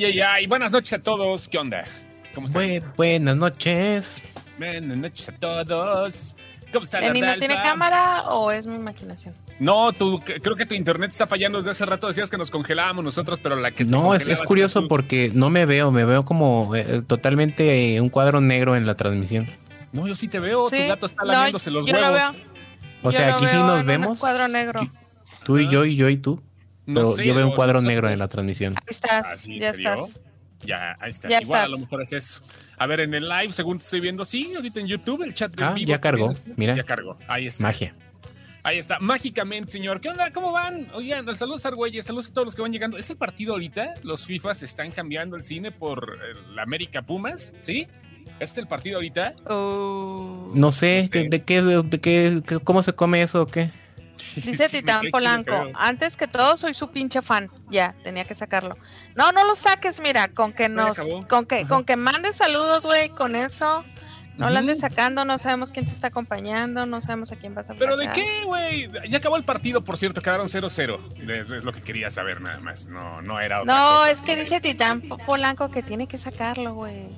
Ay, ay, ay. Buenas noches a todos. ¿Qué onda? ¿Cómo están? buenas noches. Buenas noches a todos. ¿Cómo está la no tiene cámara o es mi imaginación? No, tú, creo que tu internet está fallando desde hace rato. Decías que nos congelábamos nosotros, pero la que. No, es, es, curioso porque no me veo, me veo como eh, totalmente un cuadro negro en la transmisión. No, yo sí te veo. tu gato está lamiéndose los huevos. O sea, aquí sí nos vemos. Un cuadro negro. Tú y yo y yo y tú. Pero yo veo un cuadro negro en la transmisión. Ahí estás, ¿Ah, ya estás. Ya, ahí está. Igual a lo mejor es eso. A ver, en el live, según te estoy viendo, sí, ahorita en YouTube, el chat de ah, Ya cargó, mira. Ya cargó. Ahí está. Magia. Ahí está, mágicamente, señor. ¿Qué onda? ¿Cómo van? Oigan, saludos Argüelles, saludos a todos los que van llegando. ¿Es el partido ahorita? Los FIFAs están cambiando el cine por la América Pumas, ¿sí? ¿Este es el partido ahorita? Oh. No sé, ¿de, qué, de qué, cómo se come eso o qué? Dice Titán Polanco, antes que todo soy su pinche fan. Ya, tenía que sacarlo. No, no lo saques, mira, con que nos, con que, con que mandes saludos, güey, con eso. No lo andes sacando, no sabemos quién te está acompañando, no sabemos a quién vas a ¿Pero de qué, güey? Ya acabó el partido, por cierto, quedaron 0-0. Es, lo que quería saber nada más, no, no era otra No, es que dice Titán Polanco que tiene que sacarlo, güey.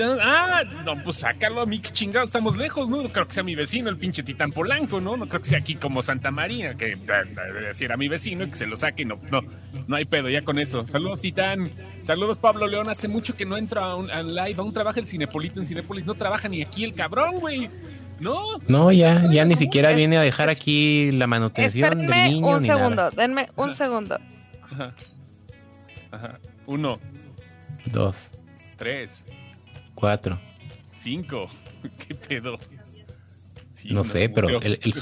Ah, no, pues sácalo a mí, que chingado, estamos lejos, ¿no? No creo que sea mi vecino, el pinche Titán Polanco, ¿no? No creo que sea aquí como Santa María, que debe decir a mi vecino y que se lo saque, no, no, no hay pedo, ya con eso. Saludos, Titán. Saludos, Pablo León. Hace mucho que no entro a un live, aún trabaja el Cinepolito en Cinepolis, no trabaja ni aquí el cabrón, güey. No. No, ya, ya ni siquiera viene a dejar aquí la manutención del niño. Un segundo, denme un segundo. Ajá. Ajá. Uno. Dos. Tres. Cuatro. Cinco. ¿Qué pedo? no, sé, pero el, el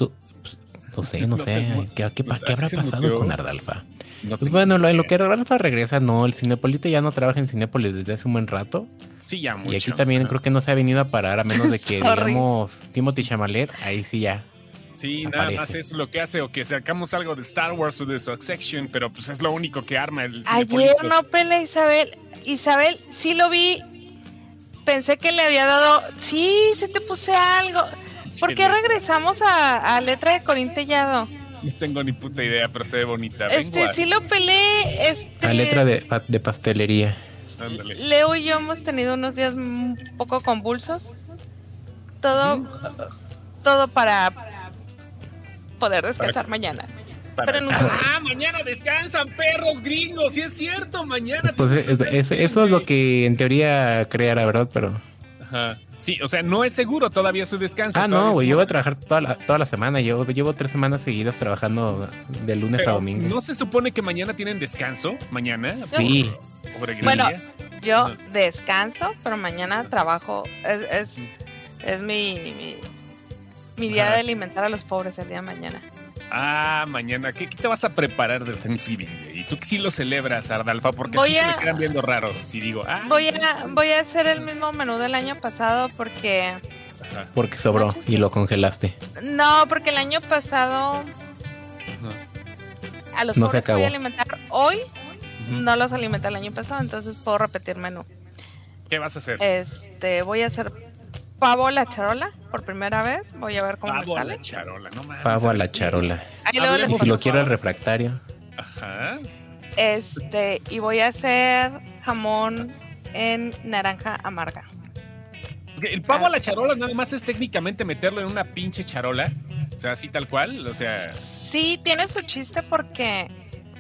no sé, no, sé. ¿Qué, qué, habrá pasado con Ardalfa? pues bueno, lo, en lo que Ardalfa regresa, no, el Cinepolite ya no trabaja en Cinépolis desde hace un buen rato. Sí, ya mucho. Y aquí también creo que no se ha venido a parar, a menos de que, digamos, Timothy Chamalet, ahí sí ya. Sí, nada más es lo que hace, o que sacamos algo de Star Wars o de Succession, pero pues es lo único que arma el Ayer no pelea Isabel. Isabel, sí lo vi pensé que le había dado. Sí, se te puse algo. ¿Por qué regresamos a, letra de Corintellado? No tengo ni puta idea, pero se ve bonita. Este, sí lo pelé. Este... A letra de, de pastelería. Leo y yo hemos tenido unos días un poco convulsos. Todo, todo para poder descansar mañana. Ah, mañana descansan perros gringos, sí es cierto, mañana. Pues eso es lo que en teoría creará, ¿verdad? Pero. Ajá. Sí, o sea, no es seguro todavía su descanso. Ah, no, güey, yo voy a trabajar toda la, toda la semana. Yo llevo tres semanas seguidas trabajando de lunes a domingo. ¿No se supone que mañana tienen descanso? ¿Mañana? Sí. bueno, yo descanso, pero mañana trabajo. Es, es, mi, mi, día de alimentar a los pobres el día de mañana. Ah, mañana. ¿Qué, te vas a preparar de Thanksgiving? ¿Y tú sí lo celebras, Ardalfa? Porque voy se me quedan viendo raro si digo. Ah, voy, a, voy a hacer el mismo menú del año pasado porque. Porque sobró y lo congelaste. No, porque el año pasado. A los no pobres voy a alimentar hoy. No los alimenté el año pasado, entonces puedo repetir menú. ¿Qué vas a hacer? Este, voy a hacer pavo a la charola por primera vez. Voy a ver cómo pavo me sale. a la charola, no mames. Pavo a la charola. y si lo quiero al refractario. Ajá. Este, y voy a hacer jamón en naranja amarga. el pavo a la charola nada más es técnicamente meterlo en una pinche charola. O sea, así tal cual. O sea. Sí, tiene su chiste porque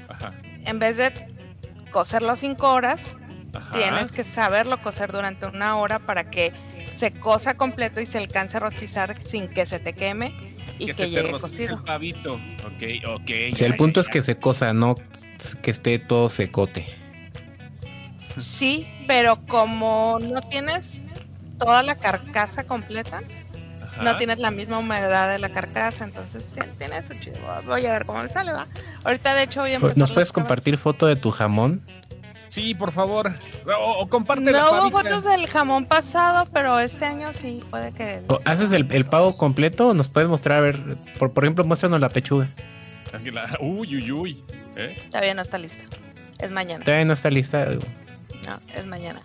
Ajá. en vez de cocerlo cinco horas, tienes que saberlo cocer durante una hora para que se cosa completo y se alcance a rostizar sin que se te queme y que, se llegue te cocido. el pavito. Ok, ok. el punto es que se cosa, no que esté todo secote. Sí, pero como no tienes toda la carcasa completa, no tienes la misma humedad de la carcasa, entonces tiene su chido. Voy a ver cómo me sale, va. Ahorita de hecho voy a ¿Nos puedes compartir foto de tu jamón? Sí, por favor. O, comparte No hubo fotos del jamón pasado, pero este año sí, puede que. ¿Haces el, el pavo completo o nos puedes mostrar? A ver, por, por ejemplo, muéstranos la pechuga. Uy, uy, uy. ¿Eh? Todavía no está lista. Es mañana. Todavía no está lista. No, es mañana.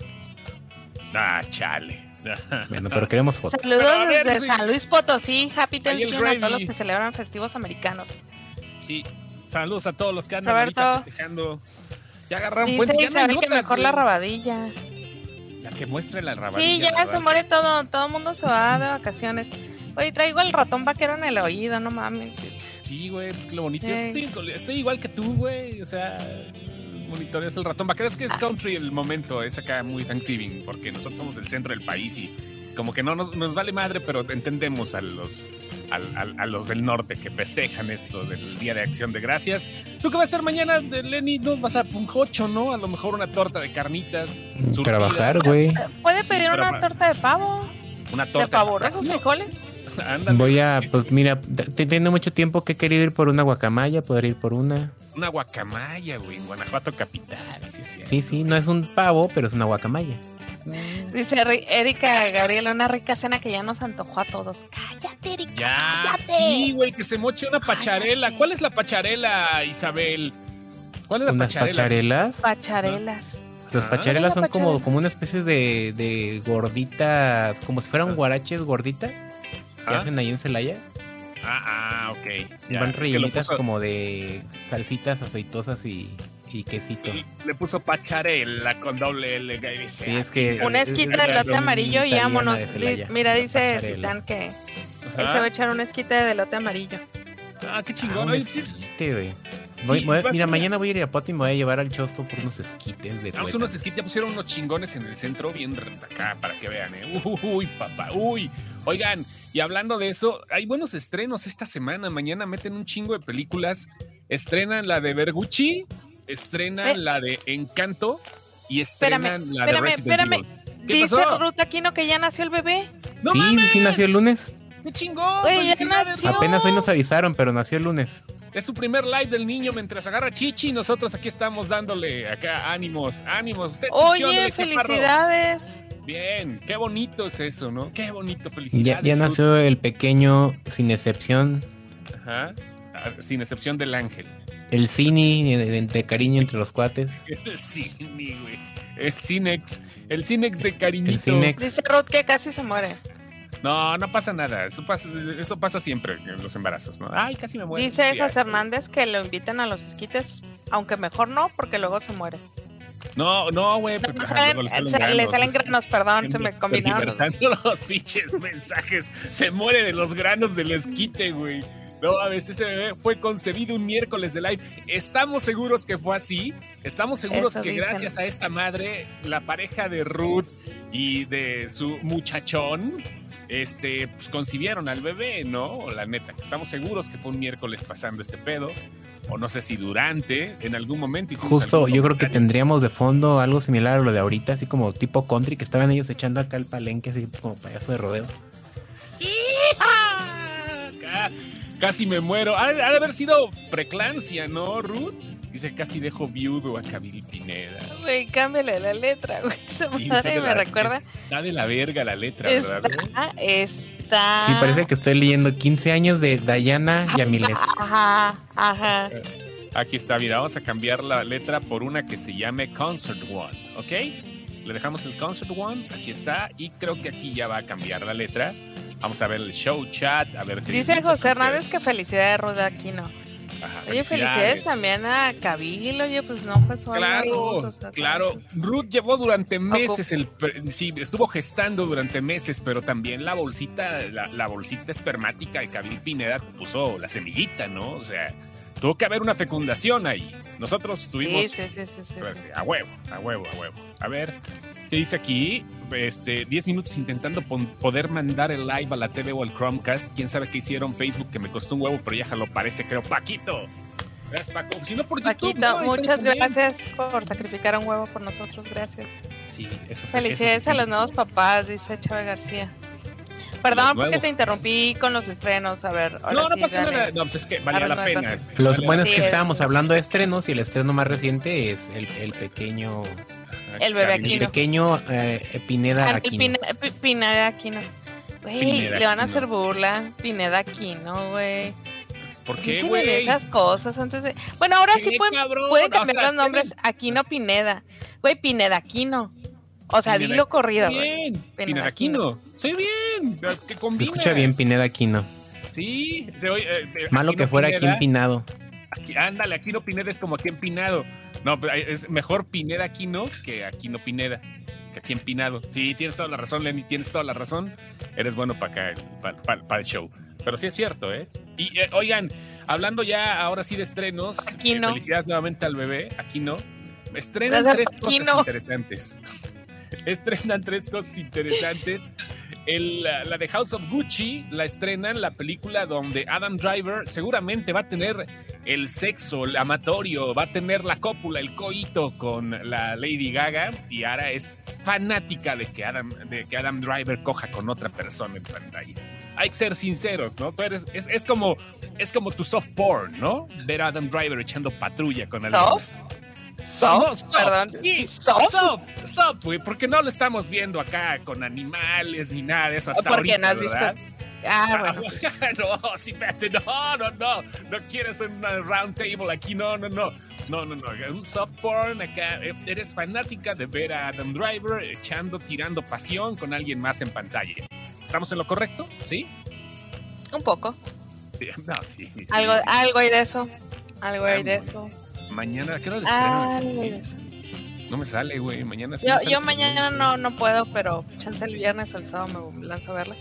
Ah, chale. Bueno, pero queremos fotos. Saludos desde San Luis Potosí. Happy Thanksgiving a todos los que celebran festivos americanos. Sí, saludos a todos los que andan festejando Ya agarraron puente. Ya no que mejor la rabadilla. La que muestre la rabadilla. Sí, ya se muere todo. Todo el mundo se va de vacaciones. Oye, traigo el ratón vaquero en el oído, no mames. Sí, güey, pues que lo bonito. Estoy, estoy, igual que tú, güey. O sea, monitoreas el ratón vaquero. Es que es ah. country el momento, es acá muy Thanksgiving, porque nosotros somos el centro del país y como que no nos, nos vale madre, pero entendemos a los, a, los del norte que festejan esto del Día de Acción de Gracias. ¿Tú qué vas a hacer mañana, Lenny? ¿No vas a Punjocho, no? A lo mejor una torta de carnitas. Trabajar, güey. ¿Puede pedir una torta de pavo? Una torta. ¿De favorosos frijoles? Voy a, pues mira, tengo mucho tiempo que he querido ir por una guacamaya, poder ir por una. Una guacamaya, güey, en Guanajuato capital, sí, sí. Sí, sí, no es un pavo, pero es una guacamaya. Dice Erika Gabriela, una rica cena que ya nos antojó a todos. Cállate, Erika. Ya, sí, güey, que se moche una pacharela. ¿Cuál es la pacharela, Isabel? ¿Cuál es la ¿Unas pacharelas? Pacharelas. Las pacharelas son como, como una especie de, de gorditas, como si fueran guaraches gordita que hacen ahí en Celaya. Ah, ah, ok. Van rellenitas como de salsitas aceitosas y, y quesito. le puso pacharela con doble L. sí, es que. Un esquite de lote amarillo y vámonos. Mira, dice Titán que él se va a echar un esquite de lote amarillo. Ah, qué chingón. Ah, esquite, güey. mira, mañana voy a ir a Poti y me voy a llevar al chosto por unos esquites de Vamos unos esquites, ya pusieron unos chingones en el centro, bien acá, para que vean, ¿eh? Uy, papá, uy. Oigan, y hablando de eso, hay buenos estrenos esta semana. Mañana meten un chingo de películas. Estrenan la de Bergucci, estrenan la de Encanto y estrenan la de Resident espérame. Evil. ¿Qué Dice pasó? Ruth Aquino que ya nació el bebé. ¡No sí, sí nació el lunes. ¡Qué chingón! Apenas hoy nos avisaron, pero nació el lunes. Es su primer live del niño mientras agarra chichi y nosotros aquí estamos dándole acá ánimos, ánimos. Usted Oye, felicidades. Bien, qué bonito es eso, ¿no? Qué bonito, felicidades. Ya, nació el pequeño, sin excepción. Ajá, ah, sin excepción del ángel. El cine de, cariño entre los cuates. El cine, güey. El Cinex. El Cinex de cariñito. El Cinex. Dice Rod que casi se muere. No, no pasa nada. Eso pasa, eso pasa siempre en los embarazos, ¿no? Ay, casi me muero. Dice José Hernández que lo invitan a los esquites, aunque mejor no, porque luego se muere. No, no, güey. No, le salen granos, perdón, se me combinaron. los pinches mensajes. Se muere de los granos del esquite, güey. No, a veces ese bebé fue concebido un miércoles de live. Estamos seguros que fue así. Estamos seguros que gracias a esta madre, la pareja de Ruth y de su muchachón, este, pues concibieron al bebé, ¿no? La neta, estamos seguros que fue un miércoles pasando este pedo o no sé si durante, en algún momento. Justo, yo creo que tendríamos de fondo algo similar a lo de ahorita, así como tipo country, que estaban ellos echando acá el palenque, así como payaso de rodeo. Casi me muero. Ha, de haber sido preclancia, ¿no, Ruth? Dice, casi dejo viudo a Kabil Pineda. Güey, cámbiale la letra, güey. Esa madre me recuerda. Está de la verga la letra, ¿verdad? Es Sí, parece que estoy leyendo 15 años de Diana Yamilet. Ajá, ajá. Aquí está, mira, vamos a cambiar la letra por una que se llame Concert One, ¿ok? Le dejamos el Concert One, aquí está, y creo que aquí ya va a cambiar la letra. Vamos a ver el show chat, a ver qué dice. José Hernández que felicidades, Ruda Aquino. oye, felicidades. también a Cabil, oye, pues no fue solo. Claro, claro. Ruth llevó durante meses el. Sí, estuvo gestando durante meses, pero también la bolsita, la, bolsita espermática de Cabil Pineda puso la semillita, ¿no? O sea, tuvo que haber una fecundación ahí. Nosotros tuvimos. Sí, sí, sí, sí, A huevo, a huevo, a huevo. A ver, ¿qué dice aquí? Este, 10 minutos intentando poder mandar el live a la TV o al Chromecast. Quién sabe qué hicieron Facebook que me costó un huevo, pero ya lo parece, creo. Paquito. Gracias, Paco. Si no por Paquito, muchas gracias por sacrificar un huevo por nosotros. Gracias. Sí, eso Felicidades a los nuevos papás, dice Chávez García. Perdón porque te interrumpí con los estrenos. A ver. no, no pasa nada. No, pues es que valía la pena. Lo bueno es que estábamos hablando de estrenos y el estreno más reciente es el, el pequeño. El bebé Aquino. El pequeño eh, Pineda Aquino. Pineda Aquino. Güey, le van a hacer burla. Pineda Aquino, güey. Pues, ¿Por qué, güey? esas cosas antes de. Bueno, ahora sí pueden, pueden cambiar los nombres. Aquino Pineda. Güey, Pineda Aquino. O sea, dilo corrido. Bien, Pineda Aquino. Soy bien. Se escucha bien Pineda Aquino. Sí. Se oye, eh, Malo que fuera aquí empinado. Aquí, ándale, aquí no Pineda es como aquí empinado. No, es mejor Pineda aquí no que aquí no Pineda. Que aquí empinado. Sí, tienes toda la razón, Lenny, tienes toda la razón. Eres bueno para acá, para, el show. Pero sí es cierto, ¿eh? Y eh, oigan, hablando ya ahora sí de estrenos. Aquí no. felicidades nuevamente al bebé. Aquí no. Estrenan tres cosas interesantes. Estrenan tres cosas interesantes. la de House of Gucci la estrenan la película donde Adam Driver seguramente va a tener el sexo, el amatorio, va a tener la cópula, el coito con la Lady Gaga y ahora es fanática de que Adam, de que Adam Driver coja con otra persona en pantalla. Hay que ser sinceros, ¿no? Pero es, es, como, es como tu soft porn, ¿no? Ver a Adam Driver echando patrulla con alguien. Soft, perdón. Sí, soft, soft, güey, porque no lo estamos viendo acá con animales ni nada de eso hasta porque no has visto. Ah, bueno. no, sí, espérate, no, no, no, no quieres un round table aquí, no, no, no. No, no, no, un soft porn acá. Eh, eres fanática de ver a Adam Driver echando, tirando pasión con alguien más en pantalla. ¿Estamos en lo correcto? ¿Sí? Un poco. Sí, no, sí. algo, algo hay de eso. Algo hay de eso. Mañana, ¿qué hora ah, No me sale, güey. Mañana sí. Yo, yo mañana no, no puedo, pero chance el viernes o el sábado me lanzo a verla.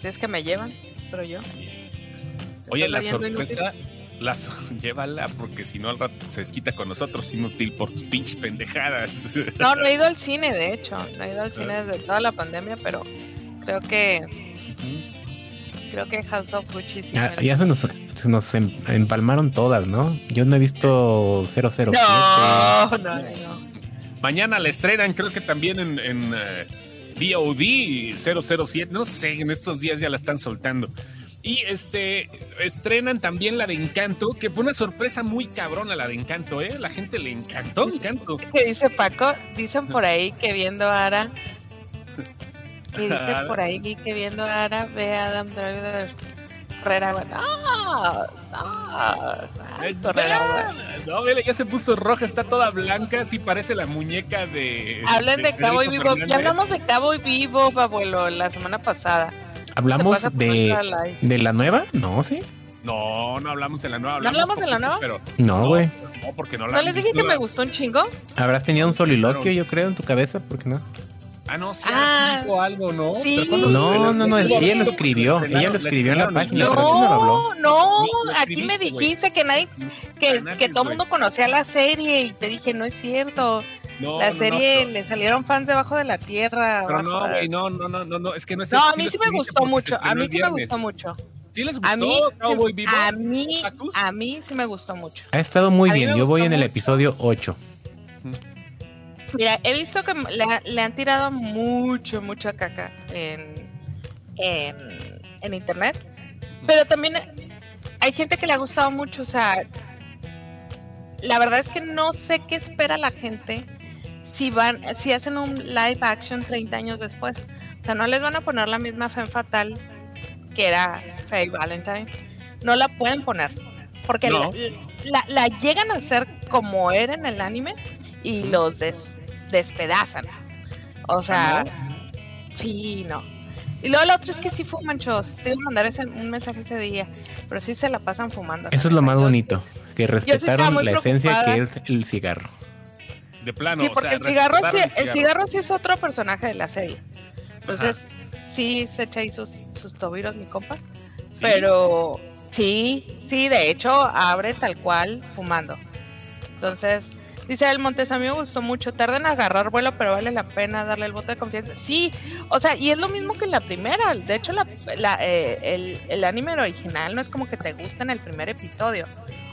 Si es que me llevan, espero yo. Oye, la sorpresa, la llévala, porque si no al rato se desquita con nosotros, inútil por tus pinches pendejadas. No, no he ido al cine, de hecho. No he ido al cine desde toda la pandemia, pero creo que. Creo que House of Gucci ya, ya se, nos, se nos em, empalmaron todas, ¿no? Yo no he visto 007. No, no, no. Mañana la estrenan, creo que también en, en DOD 007. No sé, en estos días ya la están soltando. Y este estrenan también la de Encanto, que fue una sorpresa muy cabrona la de Encanto, ¿eh? La gente le encantó Encanto. ¿Qué dice Paco? Dicen por ahí que viendo a Ara que dice por ahí que viendo a Ara ve a Adam Driver Herrera. No, no, no, ya se puso roja, está toda blanca, sí parece la muñeca de. Hablen de, Cabo y Vivo. Ya hablamos de Cabo y Vivo, abuelo, la semana pasada. ¿Hablamos de, de la nueva? No, sí. No, no hablamos de la nueva. ¿No hablamos de la nueva? Pero, no, güey. No, porque no la ¿No les dije que me gustó un chingo? Habrás tenido un soliloquio, yo creo, en tu cabeza, ¿por qué no? Ah, no, sí, ah, algo, ¿no? Sí. No, no, no, ella lo escribió, ella lo escribió en la página, no, no lo habló. No, aquí me dijiste que nadie, que, que todo el mundo conocía la serie y te dije, no es cierto. la serie le salieron fans debajo de la tierra. Pero no, güey, no, no, no, no, no, es que no es No, a mí sí me gustó mucho, a mí sí me gustó mucho. ¿Sí les gustó a mí, Cowboy Vivo? A mí, a mí sí me gustó mucho. Ha estado muy bien, yo voy en el episodio 8. Mira, he visto que le, han tirado mucho, mucha caca en, en, internet. Pero también hay gente que le ha gustado mucho. O sea, la verdad es que no sé qué espera la gente si van, si hacen un live action 30 años después. O sea, no les van a poner la misma fe fatal que era Faye Valentine. No la pueden poner. Porque la, la, llegan a hacer como era en el anime y los des, despedazan. O sea, sí, no. Y luego lo otro es que sí fuman, chos. Te iba a mandar ese, un mensaje ese día, pero sí se la pasan fumando. Eso es lo más bonito, que respetaron la esencia que es el cigarro. De plano, sí, porque el, cigarro sí, el, cigarro. sí es otro personaje de la serie. Entonces, sí se echa ahí sus, sus tobiros, mi compa. Pero sí, sí, de hecho, abre tal cual fumando. Entonces, Dice el Montes, a mí me gustó mucho. Tarda en agarrar vuelo, pero vale la pena darle el voto de confianza. Sí, o sea, y es lo mismo que la primera. De hecho, la, eh, el, el, anime original no es como que te gusta en el primer episodio.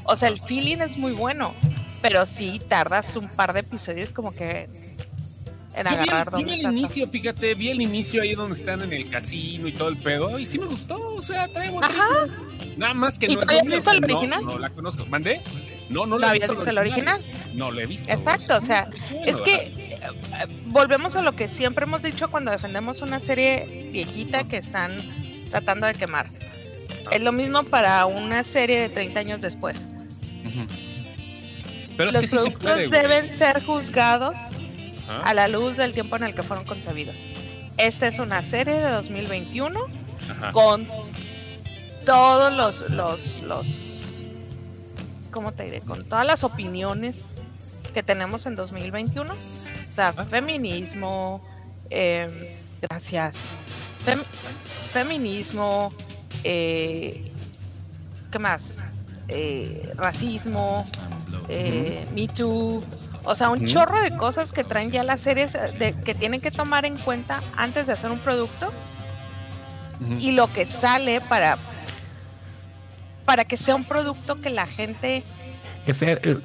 O sea, el feeling es muy bueno, pero sí tardas un par de episodios como que en agarrar vi, vi el inicio, fíjate, vi el inicio ahí donde están en el casino y todo el pedo, y sí me gustó, o sea, trae Ajá. Nada más que no es. visto el original? No, la conozco. ¿Mandé? No, no la he visto. visto el original? No, lo he visto. Exacto, o sea, es que eh, volvemos a lo que siempre hemos dicho cuando defendemos una serie viejita que están tratando de quemar. Es lo mismo para una serie de 30 años después. Pero Los productos deben ser juzgados a la luz del tiempo en el que fueron concebidos. Esta es una serie de 2021 con todos los, los, los ¿cómo te diré? Con todas las opiniones que tenemos en 2021. O sea, ah. feminismo, em, gracias. feminismo, eh, ¿qué más? Eh, racismo, eh, Me Too, o sea, un chorro de cosas que traen ya las series de, que tienen que tomar en cuenta antes de hacer un producto y lo que sale para para que sea un producto que la gente eh,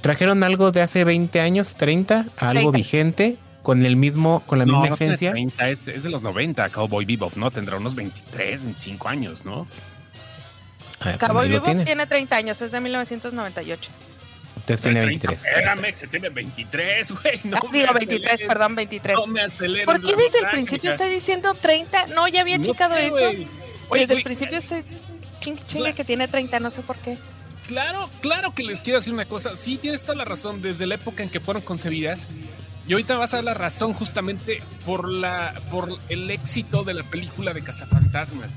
trajeron algo de hace 20 años, 30, algo vigente con el mismo con la misma esencia. es, es, de los 90, Cowboy Bebop, ¿no? Tendrá unos 23, 25 años, ¿no? Cowboy Bebop tiene? tiene 30 años, es de 1998. Entonces tiene 23. Espérame, se tiene 23, güey. No ah, digo 23, perdón, 23. No me aceleres ¿Por qué desde el principio estoy diciendo 30? No, ya había checado eso. Oye, desde el principio estoy ching chingue que tiene 30, no sé por qué. Claro, claro que les quiero decir una cosa. Sí, tienes toda la razón. Desde la época en que fueron concebidas, y ahorita vas a dar la razón justamente por la por el éxito de la película de Cazafantasmas.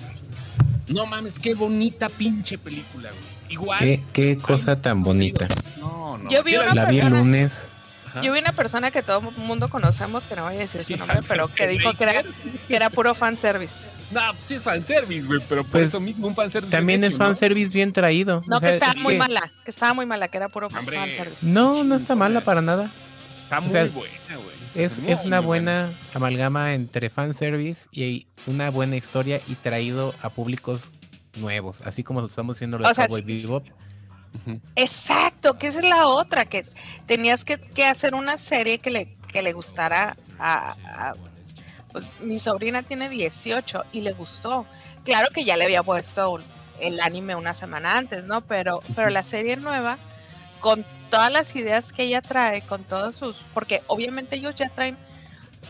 No mames, qué bonita pinche película, güey. Igual. Qué, cosa tan bonita. No, no. Yo vi la vi el lunes. Yo vi una persona que todo el mundo conocemos, que no voy a decir su nombre, pero que dijo que era, que era puro fanservice. No, pues sí es fanservice, güey, pero por pues eso mismo un fanservice. También es fanservice bien traído. No, que estaba muy mala, que estaba muy mala, que era puro fanservice. No, no está mala para nada. Está muy buena, güey. Es, es una buena amalgama entre fanservice y una buena historia y traído a públicos nuevos, así como estamos haciendo la Cowboy Bebop. Exacto, que esa es la otra, que tenías que, hacer una serie que le, que le gustara a, mi sobrina tiene 18 y le gustó. Claro que ya le había puesto el anime una semana antes, ¿no? Pero, pero la serie nueva, con todas las ideas que ella trae, con todos sus, porque obviamente ellos ya traen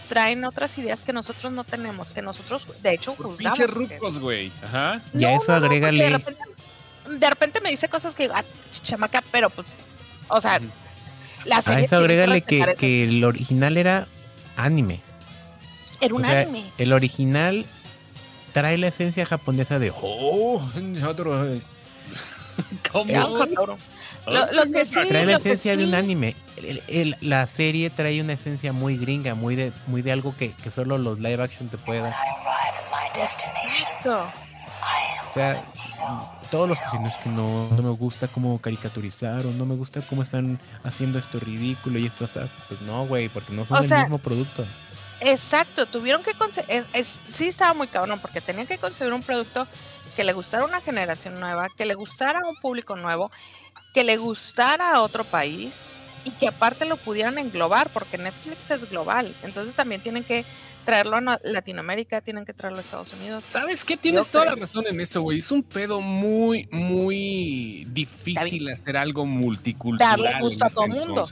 traen otras ideas que nosotros no tenemos, que nosotros de hecho juzgamos. Pinche rucos, güey. Ajá. Ya eso agrégale. de, repente, me dice cosas que, ah, chamaca, pero pues, o sea, la A eso agrégale que, que, el original era anime. Era un anime. El original trae la esencia japonesa de oh, ¿Cómo? Lo, que trae la esencia de un anime. la serie trae una esencia muy gringa, muy de, muy de algo que, solo los live action te pueden dar. O sea, todos los que que no, no me gusta cómo caricaturizaron, no me gusta cómo están haciendo esto ridículo y esto así. Pues no, güey, porque no son el mismo producto. Exacto, tuvieron que conseguir, sí estaba muy cabrón porque tenían que conseguir un producto que le gustara a una generación nueva, que le gustara a un público nuevo que le gustara a otro país y que aparte lo pudieran englobar, porque Netflix es global. Entonces también tienen que traerlo a Latinoamérica, tienen que traerlo a Estados Unidos. ¿Sabes qué? Tienes toda la razón en eso, güey. Es un pedo muy, muy difícil hacer algo multicultural. Darle gusto a todo el mundo.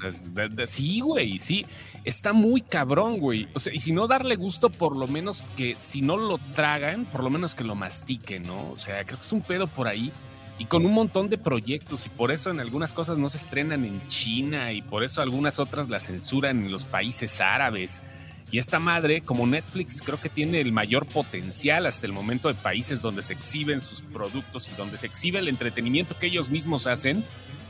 sí, güey, sí. Está muy cabrón, güey. O sea, y si no darle gusto, por lo menos que si no lo tragan, por lo menos que lo mastiquen, ¿no? O sea, creo que es un pedo por ahí y con un montón de proyectos y por eso en algunas cosas no se estrenan en China y por eso algunas otras las censuran en los países árabes. Y esta madre, como Netflix, creo que tiene el mayor potencial hasta el momento de países donde se exhiben sus productos y donde se exhibe el entretenimiento que ellos mismos hacen.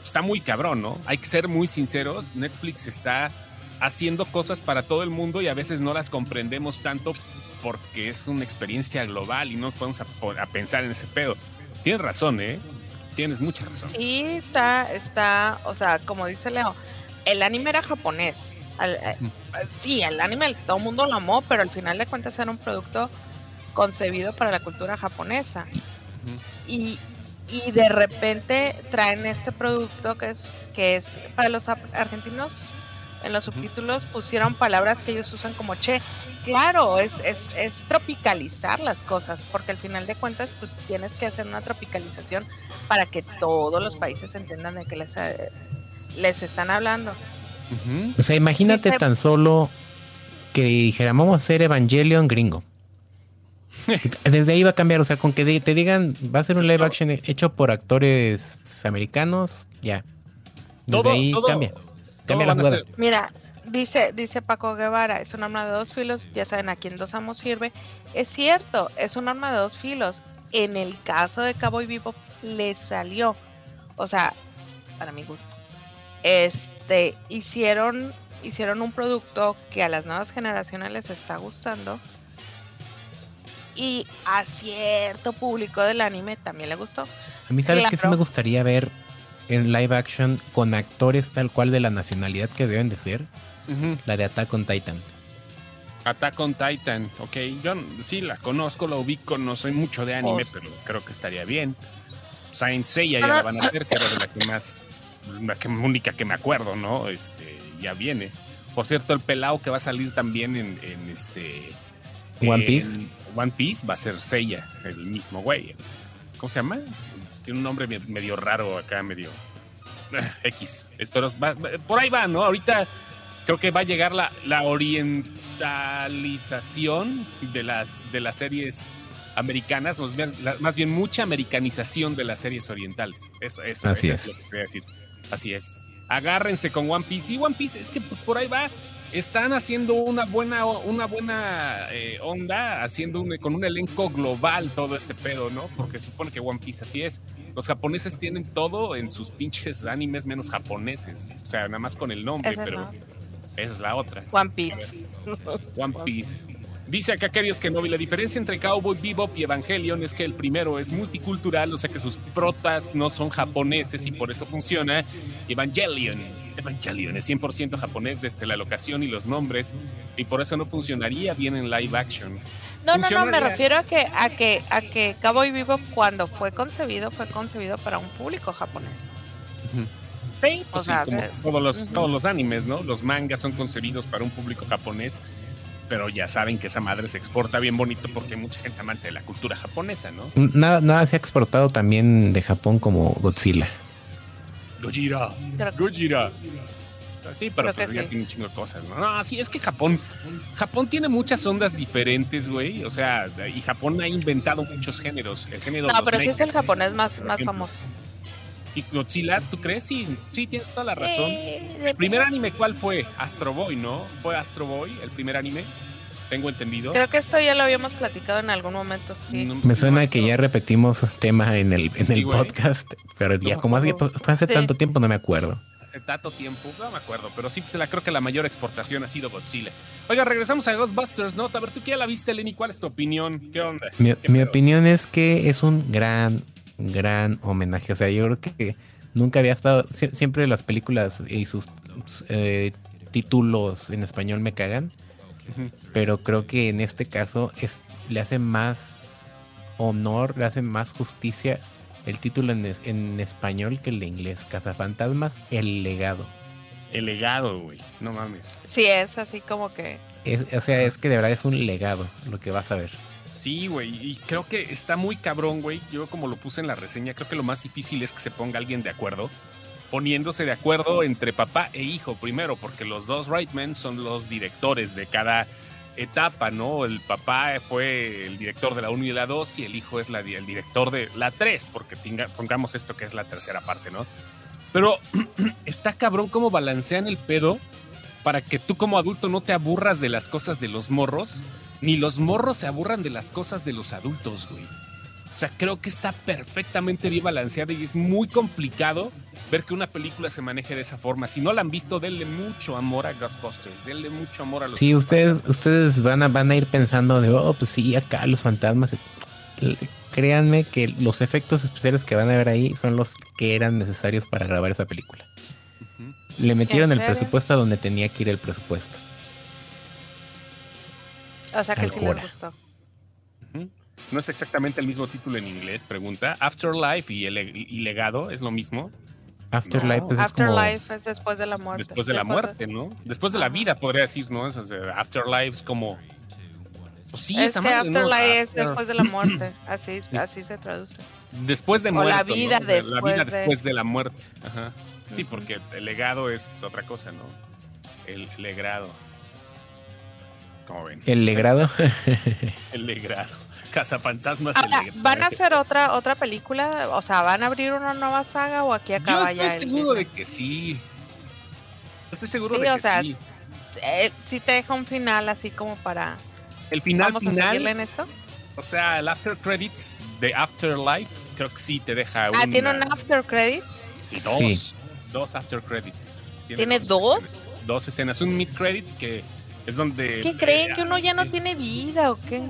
Está muy cabrón, ¿no? Hay que ser muy sinceros. Netflix está haciendo cosas para todo el mundo y a veces no las comprendemos tanto porque es una experiencia global y no nos podemos a, pensar en ese pedo. Tienes razón, ¿eh? Tienes mucha razón. Sí, está, está, o sea, como dice Leo, el anime era japonés. Eh, mm. sí, el anime todo el mundo lo amó, pero al final de cuentas era un producto concebido para la cultura japonesa. y, y de repente traen este producto que es, que es para los argentinos en los subtítulos pusieron palabras que ellos usan como che. Claro, es, es, es tropicalizar las cosas, porque al final de cuentas, pues tienes que hacer una tropicalización para que todos los países entiendan de qué les, eh, les están hablando. O sea, imagínate tan solo que dijéramos vamos a hacer Evangelion gringo. Desde ahí va a cambiar, o sea, con que te digan, va a ser un live action hecho por actores americanos, ya. Desde ahí cambia. Mira, dice, dice Paco Guevara, es un arma de dos filos, ya saben a quién dos amos sirve. Es cierto, es un arma de dos filos. En el caso de Cowboy Vivo le salió. O sea, para mi gusto. Este, hicieron, hicieron un producto que a las nuevas generaciones les está gustando. Y a cierto público del anime también le gustó. A mí, ¿sabes que sí me gustaría ver en live action con actores tal cual de la nacionalidad que deben de ser? La de Attack on Titan. Attack on Titan, ok. Yo sí la conozco, la ubico, no soy mucho de anime, oh. pero creo que estaría bien. Saint Seiya ya la van a hacer, que era de la que más, la que, única que me acuerdo, ¿no? Este, ya viene. Por cierto, el pelao que va a salir también en, este. One Piece. One Piece va a ser Seiya, el mismo güey. ¿Cómo se llama? Tiene un nombre medio raro acá, medio. X. Espero, por ahí va, ¿no? Ahorita creo que va a llegar la, la orientalización de las, de las series americanas, más bien, mucha americanización de las series orientales. Eso, eso, Así es. lo que quería decir. Así es. Agárrense con One Piece. Y One Piece es que pues por ahí va. Están haciendo una buena, una buena eh, onda, haciendo con un elenco global todo este pedo, ¿no? Porque supone que One Piece así es. Los japoneses tienen todo en sus pinches animes menos japoneses. O sea, nada más con el nombre, pero esa es la otra. One Piece. One Piece. Dice acá que no, la diferencia entre Cowboy Bebop y Evangelion es que el primero es multicultural, o sea que sus protas no son japoneses y por eso funciona. Evangelion, Evangelion es 100% japonés desde la locación y los nombres y por eso no funcionaría bien en live action. No, no, no, me refiero a que a que a que Cowboy Bebop cuando fue concebido fue concebido para un público japonés. Pues todos, los, todos los animes, ¿no? Los mangas son concebidos para un público japonés, pero ya saben que esa madre se exporta bien bonito porque hay mucha gente amante de la cultura japonesa, ¿no? Nada, nada se ha exportado también de Japón como Godzilla. Gojira, Gojira. Sí, pero pues ya tiene un chingo de cosas, ¿no? No, sí, es que Japón, Japón tiene muchas ondas diferentes, güey. O sea, y Japón ha inventado muchos géneros. El género no, pero sí es el japonés más, más famoso. Y Godzilla, ¿tú crees? Sí, sí, tienes toda la razón. el primer anime, ¿cuál fue? Astro Boy, ¿no? ¿Fue Astro Boy el primer anime? Tengo entendido. Creo que esto ya lo habíamos platicado en algún momento, sí. Me suena que ya repetimos tema en el, en el podcast, pero ya como hace, hace tanto tiempo no me acuerdo hace tanto tiempo, no me acuerdo, pero sí, se la creo que la mayor exportación ha sido Godzilla. Oiga, regresamos a Ghostbusters, ¿no? A ver, tú que ya la viste, Lenny, ¿cuál es tu opinión? ¿Qué onda? mi opinión es que es un gran, gran homenaje. O sea, yo creo que nunca había estado. Siempre las películas y sus eh, títulos en español me cagan. Pero creo que en este caso es, le hace más honor, le hace más justicia el título en, español que el de inglés. Cazafantasmas, el legado. El legado, güey. No mames. Sí, es así como que. o sea, es que de verdad es un legado lo que vas a ver. Sí, güey, y creo que está muy cabrón, güey. Yo como lo puse en la reseña, creo que lo más difícil es que se ponga alguien de acuerdo, poniéndose de acuerdo entre papá e hijo primero, porque los dos Reitman son los directores de cada etapa, ¿no? El papá fue el director de la 1 y la 2 y el hijo es el director de la 3, porque pongamos esto que es la tercera parte, ¿no? Pero está cabrón cómo balancean el pedo para que tú como adulto no te aburras de las cosas de los morros ni los morros se aburran de las cosas de los adultos, güey. O sea, creo que está perfectamente bien balanceada y es muy complicado ver que una película se maneje de esa forma. Si no la han visto, denle mucho amor a Ghostbusters, denle mucho amor a los. Sí, ustedes, ustedes van a, van a ir pensando de, oh, pues sí, acá los fantasmas. Créanme que los efectos especiales que van a ver ahí son los que eran necesarios para grabar esa película. Le metieron el presupuesto a donde tenía que ir el presupuesto. O sea que sí les gustó. No es exactamente el mismo título en inglés, pregunta. Afterlife y, el, legado es lo mismo. Afterlife, es, Afterlife es después de la muerte. Después de la muerte, ¿no? Después de la vida, podría decir, ¿no? afterlife es como. Pues sí, es que Afterlife es después de la muerte. Así, así se traduce. Después de muerte. la vida después. La vida después de, la muerte. Ajá. Sí, porque el legado es otra cosa, ¿no? El legado. ¿El legrado? el legrado. Cazafantasmas. ¿Van a hacer otra otra película? O sea, ¿van a abrir una nueva saga o aquí acaba ya? Estoy seguro de que sí. Estoy seguro de que sí. Eh, sí te deja un final así como para. El final ¿Vamos final. A en esto? O sea, el after credits de Afterlife, creo que sí te deja ah, un. Ah, ¿tiene un after credits? Sí, dos. dos after credits. ¿Tiene, dos? Dos escenas. Un mid credits que es donde. ¿Qué creen? ¿Que uno ya no tiene vida o qué?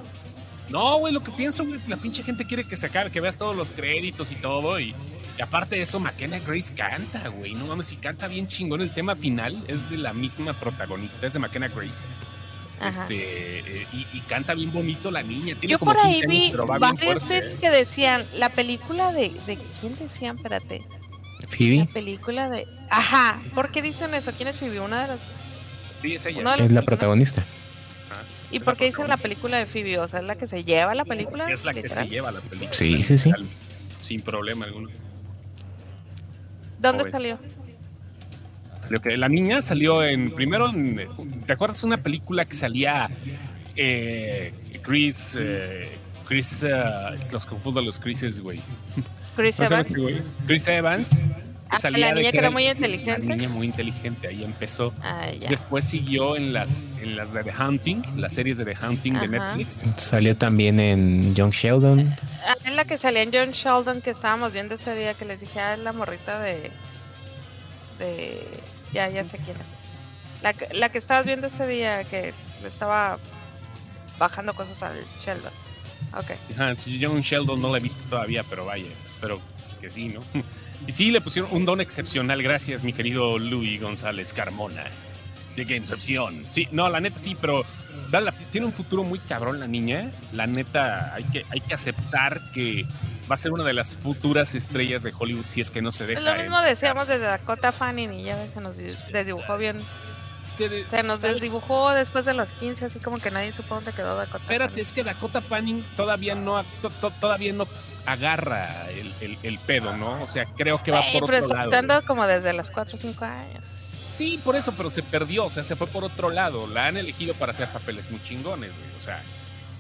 No, güey, lo que pienso, güey, la pinche gente quiere que se acabe, que veas todos los créditos y todo. Y, aparte de eso, McKenna Grace canta, güey. No mames, si canta bien chingón. El tema final es de la misma protagonista, es de McKenna Grace. Este, eh, y, canta bien bonito la niña. Tiene Yo por ahí vi varios tweets que decían, la película de, de. ¿Quién decían? Espérate. Phoebe. La película de. Ajá, ¿por qué dicen eso? ¿Quién es Phoebe? Una de las. Sí, es ella. Es la protagonista. ¿Y por qué dicen la película de Phoebe? O sea, ¿es la que se lleva la película? Es la que se lleva la película. Sí, sí, sí. Sin problema alguno. ¿Dónde salió? La niña salió en. Primero, ¿te acuerdas una película que salía eh, Chris. Eh, Chris. Uh, los confundo los Chrises, güey. Chris Evans. Chris Evans Ah, la niña que era muy inteligente. La niña muy inteligente, ahí empezó. Ah, Después siguió en las, en las de The Hunting, las series de The Hunting de Netflix. Salió también en Young Sheldon. Ah, es la que salía en Young Sheldon que estábamos viendo ese día que les dije, ah, la morrita de. de. Ya, ya sé quién es. La, la que estabas viendo este día que estaba bajando cosas al Sheldon. Ok. Ajá, Young Sheldon no la he visto todavía, pero vaya, espero que sí, ¿no? Y sí, le pusieron un don excepcional. Gracias, mi querido Luis González Carmona. De Gamecepción. Sí, no, la neta sí, pero tiene un futuro muy cabrón la niña. La neta, hay que, hay que aceptar que va a ser una de las futuras estrellas de Hollywood si es que no se deja. lo mismo decíamos desde Dakota Fanning y ya se nos desdibujó bien. Se nos desdibujó después de los 15, así como que nadie supo dónde quedó Dakota Espérate, es que Dakota Fanning todavía no, todavía no agarra el, el, pedo, ¿no? O sea, creo que va por otro lado. como desde los 4 o 5 años. Sí, por eso, pero se perdió, o sea, se fue por otro lado. La han elegido para hacer papeles muy chingones, güey, o sea,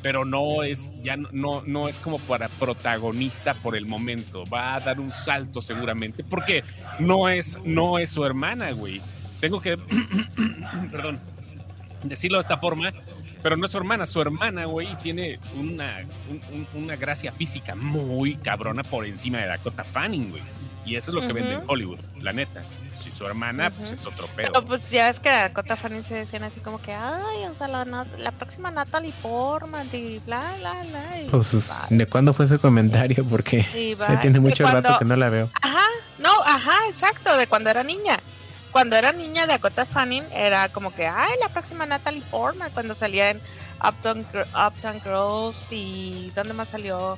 pero no es, ya no, no es como para protagonista por el momento. Va a dar un salto seguramente, porque no es, no es su hermana, güey. Tengo que, perdón, decirlo de esta forma, pero no es su hermana, su hermana, güey, tiene una, una gracia física muy cabrona por encima de Dakota Fanning, güey. Y eso es lo que vende en Hollywood, la neta. Si su hermana, pues es otro pedo. Pero pues ya es que Dakota Fanning se decían así como que, ay, o sea, la, la próxima Natalie Portman y bla, bla, bla. pues, ¿de cuándo fue ese comentario? Porque tiene mucho rato que no la veo. Ajá, no, ajá, exacto, de cuando era niña cuando era niña de Dakota Fanning era como que, ay, la próxima Natalie Portman cuando salía en Uptown, Uptown Girls y ¿dónde más salió?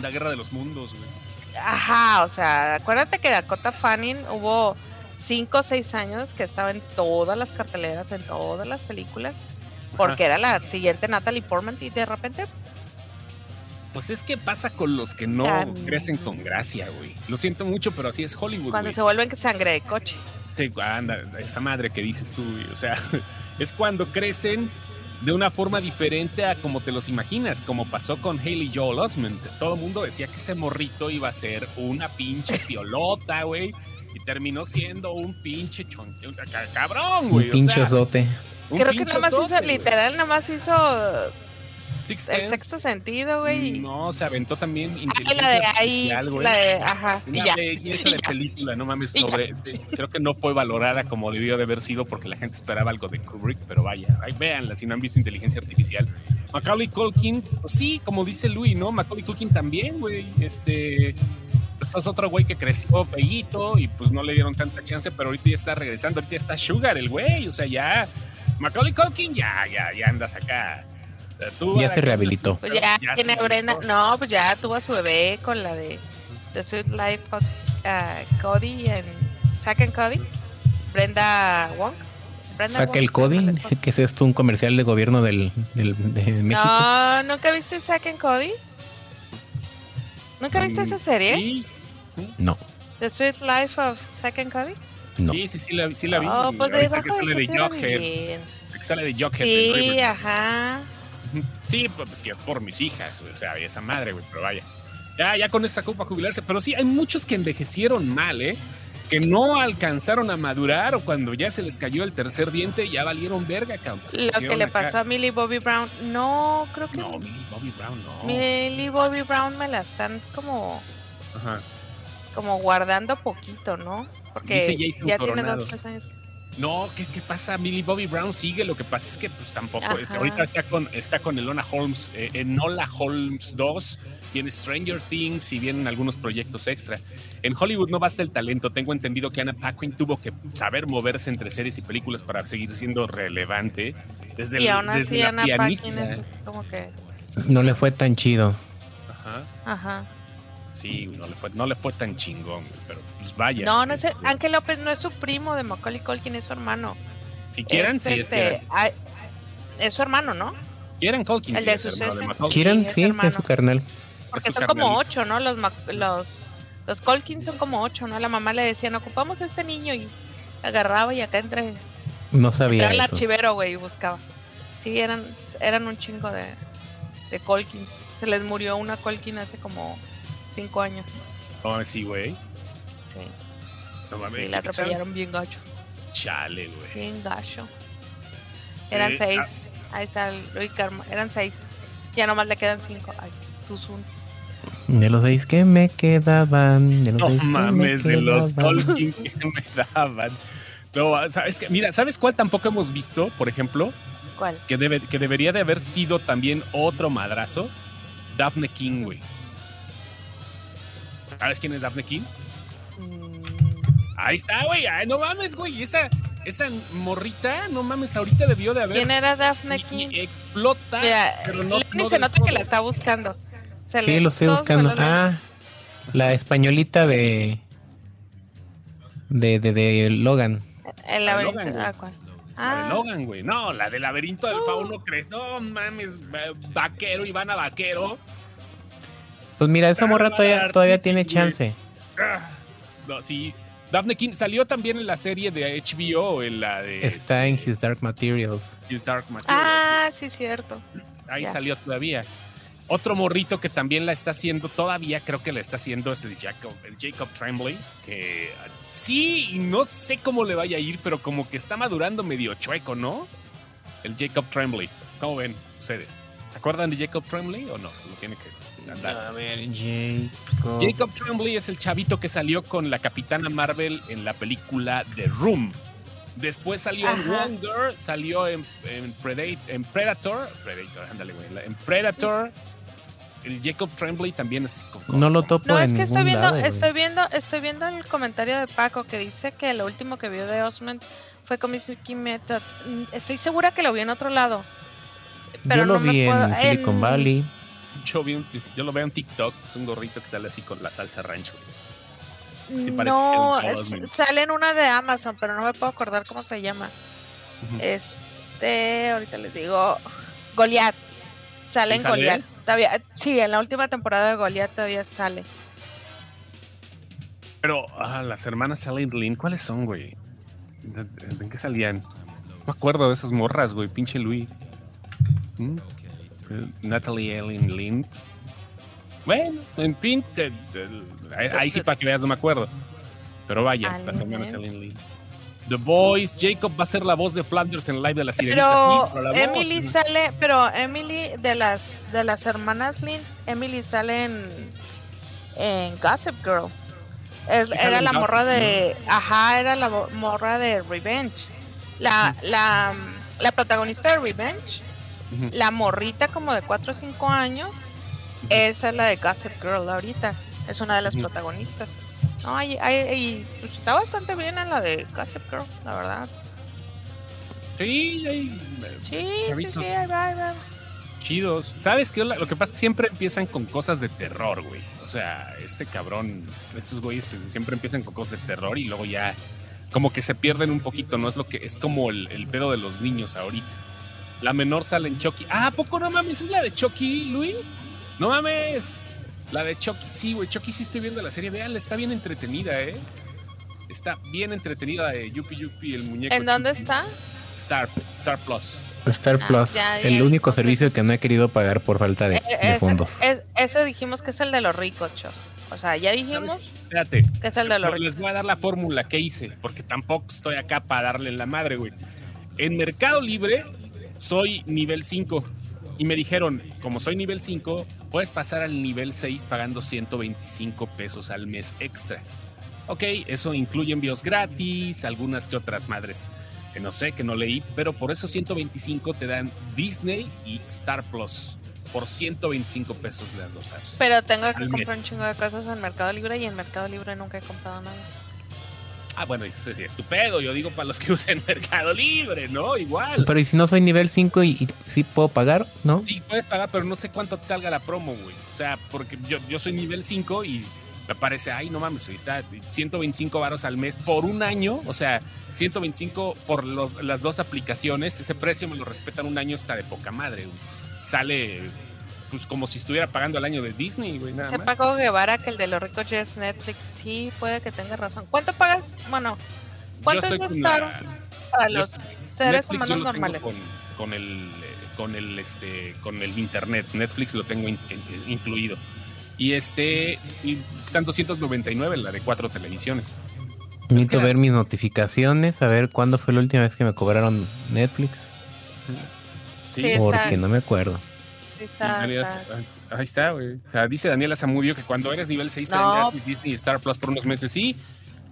La Guerra de los Mundos, güey. Ajá, o sea, acuérdate que Dakota Fanning hubo 5 o 6 años que estaba en todas las carteleras, en todas las películas, porque era la siguiente Natalie Portman y de repente pues es que pasa con los que no crecen con gracia, güey. Lo siento mucho, pero así es Hollywood. Cuando se vuelven sangre de coche. Sí, anda, esa madre que dices tú, güey. O sea, es cuando crecen de una forma diferente a como te los imaginas, como pasó con Haley Joel Osment. Todo el mundo decía que ese morrito iba a ser una pinche piolota, güey. Y terminó siendo un pinche chon... cabrón, güey. Un pinche zote. Creo que nada más hizo, literal, nada más hizo el sexto sentido, güey. No, se aventó también inteligencia ah, la de ahí, La de, ajá. Ya. belleza de película, no mames, sobre. creo que no fue valorada como debió de haber sido porque la gente esperaba algo de Kubrick, pero vaya, ahí véanla si no han visto inteligencia artificial. Macaulay Culkin, pues sí, como dice Luis, ¿no? Macaulay Culkin también, güey. Este. Es otro güey que creció feíto y pues no le dieron tanta chance, pero ahorita ya está regresando, ahorita está Sugar el güey, o sea, ya. Macaulay Culkin, ya, ya, ya andas acá ya se rehabilitó. Pues ya, tiene Brenda. No, pues ya tuvo a su bebé con la de The Sweet Life of uh, Cody en Zack and Cody. Brenda Wong. Brenda el Cody, que es esto un comercial de gobierno del, del de México. No, ¿nunca viste Zack and Cody? ¿Nunca viste esa serie? No. The Sweet Life of Zack and Cody. No. Sí, sí, sí la, sí la vi. Oh, pues de que sale de Jughead. Que sale de Jughead. Sí, ajá. Sí, pues que por mis hijas, o sea, esa madre, güey, pero vaya. Ya, ya con esa copa jubilarse. Pero sí, hay muchos que envejecieron mal, ¿eh? Que no alcanzaron a madurar o cuando ya se les cayó el tercer diente ya valieron verga, cabrón. Lo que le pasó a Millie Bobby Brown, no, creo que. No, Millie Bobby Brown no. Millie Bobby Brown me la están como. Ajá. Como guardando poquito, ¿no? Porque ya tiene dos, tres años. No, ¿qué, ¿qué, pasa? Millie Bobby Brown sigue, lo que pasa es que pues tampoco es. Ahorita está con, está con Elona Holmes, eh, en Nola Holmes 2, viene Stranger Things y vienen algunos proyectos extra. En Hollywood no basta el talento, tengo entendido que Anna Paquin tuvo que saber moverse entre series y películas para seguir siendo relevante. Desde y aún así Anna Paquin es como que... No le fue tan chido. Ajá. Ajá. Sí, no le fue, no le fue tan chingón, pero pues vaya. No, no es, este Ángel López no es su primo de Macaulay Culkin, es su hermano. Si quieren, sí, este, es su hermano, ¿no? Quieren Culkin, el de su Quieren, sí, es su carnal. Porque son como ocho, ¿no? Los, los, los Colkin son como ocho, ¿no? La mamá le decía, no ocupamos a este niño y agarraba y acá entre... No sabía el archivero, güey, y buscaba. Sí, eran, eran un chingo de, de Colkins. Se les murió una Colkin hace como cinco años. Oh, sí, güey. Sí. No mames. Y la atropellaron bien gacho. Chale, güey. Bien gacho. Eran eh, seis. Ah. Ahí está el Luis Karma. Eran seis. Ya nomás le quedan cinco. Ay, tú son. De los seis que me quedaban. De los no mames, de los Tolkien que me daban. No, sabes que, mira, ¿sabes cuál tampoco hemos visto, por ejemplo? ¿Cuál? Que, debe, que debería de haber sido también otro madrazo. Daphne King, güey. ¿Sabes quién es Daphne King? Mm. Ahí está, güey. no mames, güey. Esa, esa morrita, no mames, ahorita debió de haber. ¿Quién era Daphne King? explota. pero no, se nota que la está buscando. sí, lo estoy buscando. Ah, la españolita de. De, de, de Logan. El laberinto. Ah, ¿cuál? La de ah. Logan, güey. No, la del laberinto del fauno, ¿crees? No mames, vaquero, Ivana Vaquero. Pues mira, esa morra todavía, todavía tiene chance. Ah, no, sí. Daphne King salió también en la serie de HBO, en la de... Está en His Dark Materials. His Dark Materials. Ah, sí, cierto. Ahí salió todavía. Otro morrito que también la está haciendo, todavía creo que la está haciendo, es el Jacob, el Jacob Tremblay, que sí, no sé cómo le vaya a ir, pero como que está madurando medio chueco, ¿no? El Jacob Tremblay. ¿Cómo ven ustedes? ¿Se acuerdan de Jacob Tremblay o no? Lo tiene que a ver, Jacob. Jacob Tremblay es el chavito que salió con la Capitana Marvel en la película The Room. Después salió en Wonder, salió en, en, Predator, Predator, ándale, güey, en Predator. El Jacob Tremblay también es No lo topo No, es que estoy viendo, estoy viendo, estoy viendo el comentario de Paco que dice que lo último que vio de Osmond fue con Mr. Method. Mm, estoy segura que lo vi en otro lado. Pero Yo lo vi en Silicon Valley yo, yo lo veo en TikTok, es un gorrito que sale así con la salsa rancho. no, sale en una de Amazon, pero no me puedo acordar cómo se llama. Este, ahorita les digo, Goliath. Sale en Goliath. Todavía, sí, en la última temporada de Goliath todavía sale. Pero, ah, las hermanas Sally Lynn, ¿cuáles son, güey? ¿En qué salían? No me acuerdo de esas morras, güey, pinche Luis. ¿Mm? Natalie Ellen Lynn. Bueno, en fin, ahí sí para que veas no me acuerdo. Pero vaya, las hermanas Ellen Lynn. The Voice, Jacob va a ser la voz de Flanders en live de la Sirenita. Pero, Emily sale, pero Emily de las de las hermanas Lynn, Emily sale en, en Gossip Girl. era la morra de, ajá, era la morra de Revenge. La, la, la protagonista de Revenge la morrita como de 4 o 5 años, esa es la de Gossip Girl ahorita. Es una de las protagonistas. No, hay, hay, pues, está bastante bien en la de Gossip Girl, la verdad. Sí, hay, sí, sí, sí, ahí va, ahí va. Chidos. ¿Sabes qué? Lo que pasa es que siempre empiezan con cosas de terror, güey. O sea, este cabrón, estos güeyes siempre empiezan con cosas de terror y luego ya como que se pierden un poquito, ¿no? Es lo que es como el, el pedo de los niños ahorita. La menor sale en Chucky. Ah, poco no mames? ¿Es la de Chucky, Luis? No mames. La de Chucky, sí, güey. Chucky sí estoy viendo la serie. Vean, está bien entretenida, ¿eh? Está bien entretenida de Yupi Yupi, el muñeco. ¿En dónde está? Star, Star Plus. Star ah, Plus, el único servicio que no he querido pagar por falta de, eh, fondos. ese dijimos que es el de los ricos, chos. O sea, ya dijimos Espérate, que es el de los ricos. Les voy a dar la fórmula que hice, porque tampoco estoy acá para darle en la madre, güey. En Mercado Libre soy nivel 5. Y me dijeron, como soy nivel 5, puedes pasar al nivel 6 pagando 125 pesos al mes extra. Ok, eso incluye envíos gratis, algunas que otras madres que no sé, que no leí, pero por esos 125 te dan Disney y Star Plus por 125 pesos las dos apps. Pero tengo que comprar un chingo de cosas en Mercado Libre y en Mercado Libre nunca he comprado nada. Ah, bueno, es, estupendo. Yo digo para los que usen Mercado Libre, ¿no? Igual. Pero ¿y si no soy nivel 5 y, sí puedo pagar, no? Sí, puedes pagar, pero no sé cuánto te salga la promo, güey. O sea, porque yo, yo soy nivel 5 y me parece, ay, no mames, está 125 varos al mes por un año, o sea, 125 por los, las dos aplicaciones, ese precio me lo respetan un año, está de poca madre, güey. Sale pues como si estuviera pagando el año de Disney, güey, nada Se pagó Guevara que el de los ricos ya es Netflix, sí, puede que tenga razón. ¿Cuánto pagas? Bueno, ¿cuánto es estar para los seres humanos normales? Con, el eh, con el este con el internet, Netflix lo tengo incluido. Y este, y están 299 la de cuatro televisiones. Necesito ver mis notificaciones, a ver cuándo fue la última vez que me cobraron Netflix. Sí, porque no me acuerdo. Sí está, Ahí está, güey. O sea, dice Daniela Zamudio que cuando eres nivel 6 no. te Disney Star Plus por unos meses. Sí,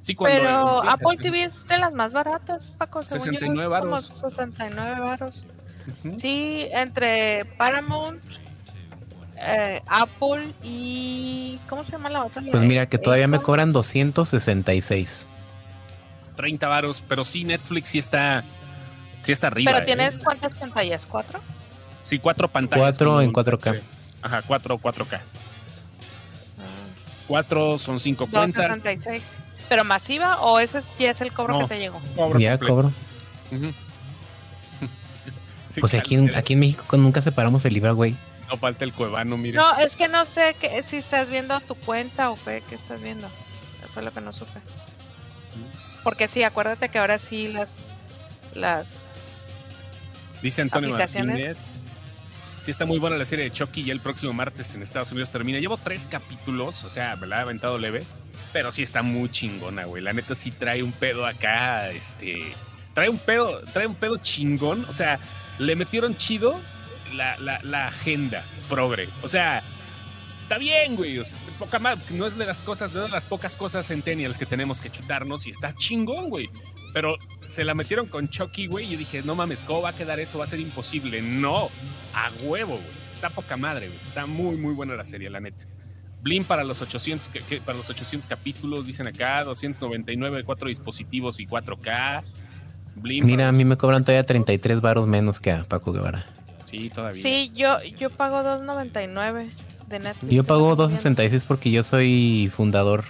sí cuando Pero Apple TV es de las más baratas, Paco. 69 baros. 69 baros. Sí, entre Paramount eh, Apple y. ¿Cómo se llama la otra? Pues mira, que todavía me cobran 266. 30 varos, pero sí, Netflix sí está. Sí está arriba. ¿Pero tienes ¿eh? cuántas pantallas? ¿Cuatro? Sí, cuatro pantallas. Cuatro en 4K. Ajá, cuatro 4K. Cuatro son cinco cuentas. ¿Pero masiva o ese ya es el cobro que te llegó? ya cobro. pues aquí, en, aquí en México nunca separamos el Libra, güey. No falta el cuevano, mire. No, es que no sé que, si estás viendo tu cuenta o qué, qué estás viendo. Eso fue lo que no supe. Porque sí, acuérdate que ahora sí las. las Dice Antonio Martínez. Sí, está muy buena la serie de Chucky. Ya el próximo martes en Estados Unidos termina. Llevo tres capítulos, o sea, me la he aventado leve. Pero sí está muy chingona, güey. La neta sí trae un pedo acá, este. Trae un pedo, trae un pedo chingón. O sea, le metieron chido la agenda progre. O sea, está bien, güey. poca más, no es de las cosas, de las pocas cosas centennials que tenemos que chutarnos y está chingón, güey. Pero se la metieron con Chucky, güey. Y dije, no mames, ¿cómo va a quedar eso? Va a ser imposible. No, a huevo, güey. Está poca madre, güey. Está muy, muy buena la serie, la neta. Blim para los 800, que, para los 800 capítulos, dicen acá, 299, cuatro dispositivos y 4K. Mira, a mí me cobran todavía 33 baros menos que a Paco Guevara. Sí, todavía. Sí, yo, yo pago 2.99 de Netflix. Yo pago 2.66 porque yo soy fundador.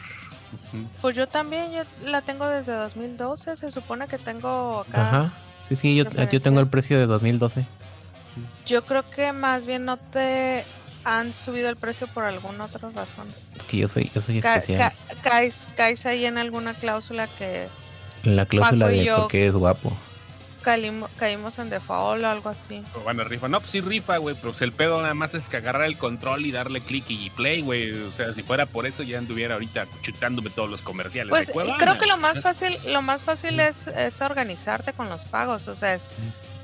Pues yo también, yo la tengo desde 2012, se supone que tengo acá. Ajá. Sí, sí, yo, yo tengo el precio de 2012. Yo creo que más bien no te han subido el precio por alguna otra razón. Es que yo soy, yo soy especial. caes, ahí en alguna cláusula que... La cláusula de porque es guapo caímos en default o algo así. O bueno, rifa. No, pues sí rifa, güey, pero pues el pedo nada más es que agarrar el control y darle clic y play, güey. O sea, si fuera por eso ya anduviera ahorita chutándome todos los comerciales. Pues creo que lo más fácil, lo más fácil es, es organizarte con los pagos. O sea, es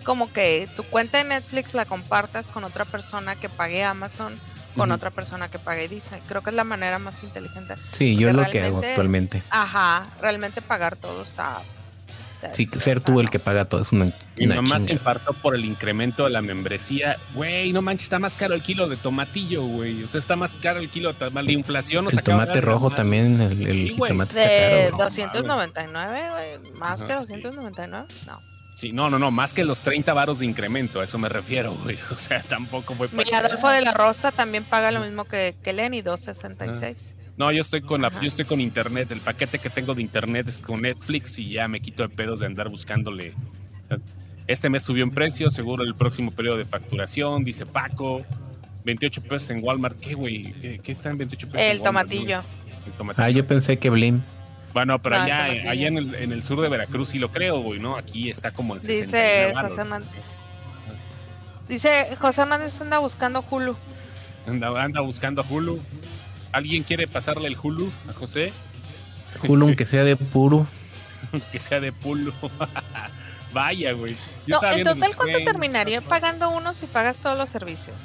como que tu cuenta de Netflix la compartas con otra persona que pague Amazon con otra persona que pague Disney. Creo que es la manera más inteligente. Sí, yo es lo que hago actualmente. Ajá, realmente pagar todo está Sí, ser tú el que paga todo es una. Mi mamá se infartó por el incremento de la membresía. Güey, no manches, está más caro el kilo de tomatillo, güey. O sea, está más caro el kilo de inflación. el tomate rojo también, el, el jitomate está caro. 299, güey. Más que 299, no. Sí, no, no, no, más que los 30 varos de incremento, a eso me refiero, güey. O sea, tampoco fue para. Mi Adolfo de la Rosa también paga lo mismo que, que Lenny, 266. No, yo estoy con la, yo estoy con internet. El paquete que tengo de internet es con Netflix y ya me quito de pedos de andar buscándole. Este mes subió en precio, seguro el próximo periodo de facturación, dice Paco. 28 pesos en Walmart. ¿Qué, güey? ¿Qué, está en 28 pesos? El, tomatillo. el tomatillo. Ah, yo pensé que Blim. Bueno, pero allá, allá en, el, en el sur de Veracruz sí lo creo, güey, ¿no? Aquí está como en 60 Dice José Hernández. Dice José Hernández anda buscando Hulu. Anda, anda buscando a Hulu. ¿Alguien quiere pasarle el Hulu a José? Hulu, que sea de puro. que sea de pulo. Vaya, güey. No, en total, ¿cuánto terminaría pagando uno si pagas todos los servicios?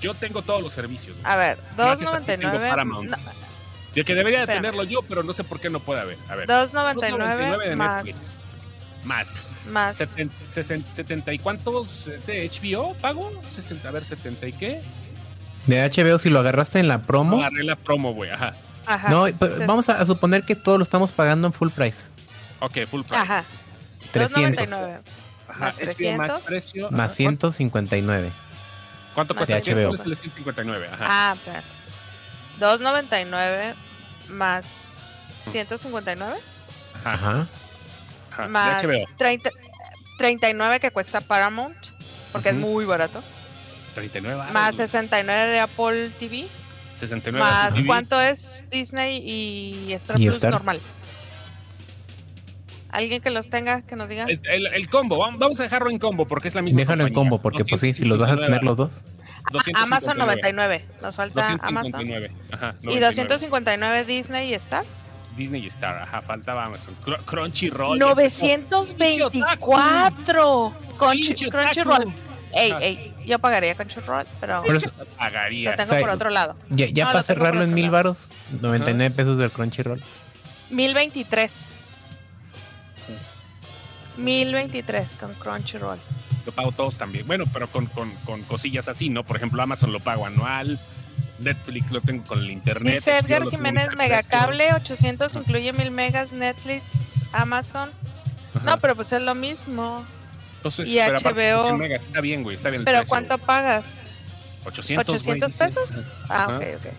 Yo tengo todos los servicios. A ver, 2.99. Y que debería de tenerlo yo, pero no sé por qué no puede haber. A ver. 2.99 más. Más. Más. 70, y cuántos de HBO pago? 60, a ver, 70 y qué. De HBO, si lo agarraste en la promo. No agarré la promo, güey, ajá. Ajá. No, pues, vamos a, suponer que todo lo estamos pagando en full price. Ok, full price. Ajá. 300. Ajá, más 300. Más, precio, más 159. ¿Cuánto cuesta HBO? 159, ajá. Ah, pero 2.99 más 159. Ajá. ajá. Más 30, 39 que cuesta Paramount, porque es muy barato. 39 Más 69 de Apple TV. 69 más cuánto es Disney y Star Plus normal. Alguien que los tenga, que nos diga. el, el, combo, vamos a dejarlo en combo porque es la misma. Déjalo en combo porque, pues sí, si los vas a tener los dos. Amazon 99, nos falta 259. Amazon. Ajá, ¿Y 259 Disney y Star? Disney y Star, ajá, faltaba Amazon. Crunchyroll. 924. Crunchyroll. Ey, ey, yo pagaría Crunchyroll, pero Por eso pagaría. lo tengo por otro lado. Ya, ya para cerrarlo en mil varos, 99 pesos del Crunchyroll. 1023. 1023 con Crunchyroll. Lo pago todos también. Bueno, pero con, con, con, cosillas así, ¿no? Por ejemplo, Amazon lo pago anual. Netflix lo tengo con el internet. Dice Edgar Jiménez Megacable, 800 incluye mil megas, Netflix, Amazon. No, pero pues es lo mismo. Entonces, y pero HBO. Megas, está bien, güey, está bien. ¿Pero cuánto pagas? 800, ¿800 pesos? Ah, ok, ok.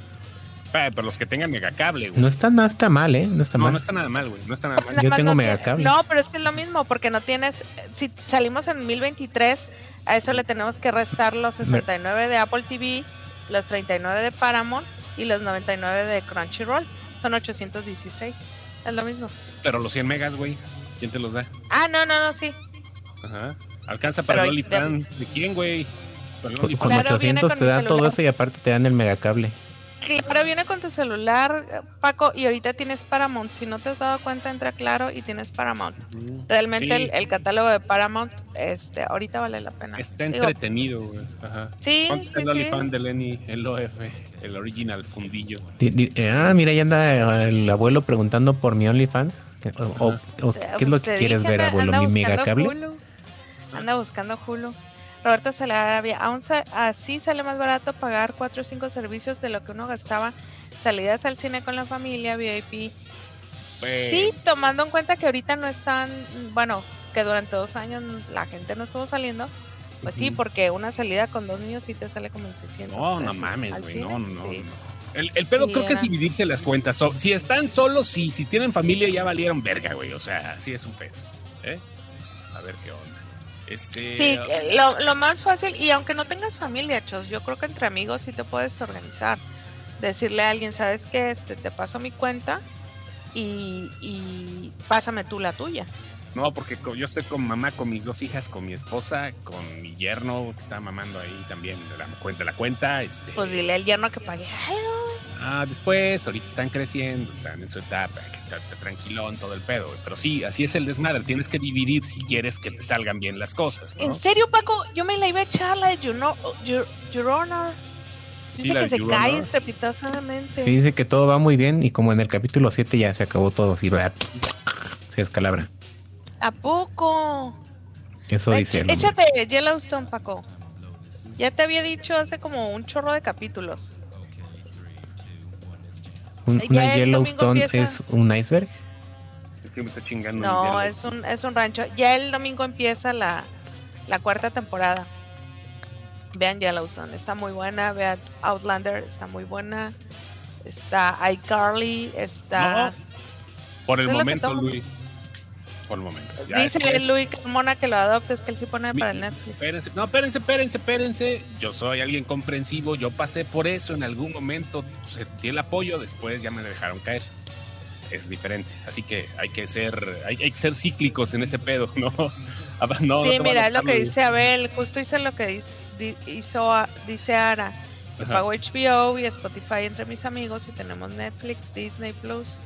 Pero los que tengan megacable, güey. No está nada está mal, ¿eh? No está no, mal. No está nada mal, güey. No está nada mal. Yo tengo megacable. No, pero es que es lo mismo, porque no tienes. Si salimos en 1023, a eso le tenemos que restar los 69 de Apple TV, los 39 de Paramount y los 99 de Crunchyroll. Son 816. Es lo mismo. Pero los 100 megas, güey. ¿Quién te los da? Ah, no, no, no, sí. Ajá. Alcanza para el OnlyFans. ¿De quién, güey? Con, con 800 te da todo eso y aparte te dan el megacable. Claro, viene con tu celular, Paco, y ahorita tienes Paramount. Si no te has dado cuenta, entra Claro y tienes Paramount. Realmente el, catálogo de Paramount, este, ahorita vale la pena. Está entretenido, güey. Ajá. Sí. ¿Cuánto es el OnlyFans de Lenny, el OF, el original fundillo? ah, mira, ahí anda el abuelo preguntando por mi OnlyFans. O, ¿Qué es lo que quieres ver, abuelo? ¿Mi megacable? Anda buscando Hulu. Roberto Salarabia, aún así sale más barato pagar 4 o 5 servicios de lo que uno gastaba salidas al cine con la familia, VIP. Sí, tomando en cuenta que ahorita no están, bueno, que durante dos años la gente no estuvo saliendo. Pues sí, porque una salida con dos niños sí te sale como en 600. No, no mames, güey, no, no, El, el pedo creo que es dividirse las cuentas. si están solos, sí. Si tienen familia, ya valieron verga, güey. O sea, sí es un pez. ¿eh? A ver qué onda. Este, sí, lo, lo, más fácil, y aunque no tengas familia, Chos, yo creo que entre amigos sí te puedes organizar. Decirle a alguien, ¿sabes qué? Este, te paso mi cuenta y, y pásame tú la tuya. No, porque yo estoy con mamá, con mis dos hijas, con mi esposa, con mi yerno que está mamando ahí también la cuenta. La cuenta este... Pues dile al yerno que pague Ah, después, ahorita están creciendo, están en su etapa, que tranquilón todo el pedo. Pero sí, así es el desmadre. Tienes que dividir si quieres que te salgan bien las cosas. ¿En serio, Paco? Yo me la iba a echar la de Your, Dice que se cae estrepitosamente. Sí, dice que todo va muy bien y como en el capítulo 7 ya se acabó todo, así, se escalabra. ¿A poco? Eso dice. Échate Yellowstone, Paco. Ya te había dicho hace como un chorro de capítulos. ¿Una Yellowstone es un iceberg? no, es un, es un rancho. Ya el domingo empieza la, la cuarta temporada. Vean Yellowstone, está muy buena. Vean Outlander, está muy buena. Está iCarly, está... por el momento, Luis por el momento. Dice Luis Carmona que lo adopte, es que él sí pone para el Netflix. Espérense, no, espérense, espérense, espérense. Yo soy alguien comprensivo, yo pasé por eso en algún momento, sentí el apoyo, después ya me dejaron caer. Es diferente, así que hay que ser, hay, que ser cíclicos en ese pedo, ¿no? no sí, mira, es lo que dice Abel, justo hice lo que hizo, dice Ara. pago HBO y Spotify entre mis amigos y tenemos Netflix, Disney Plus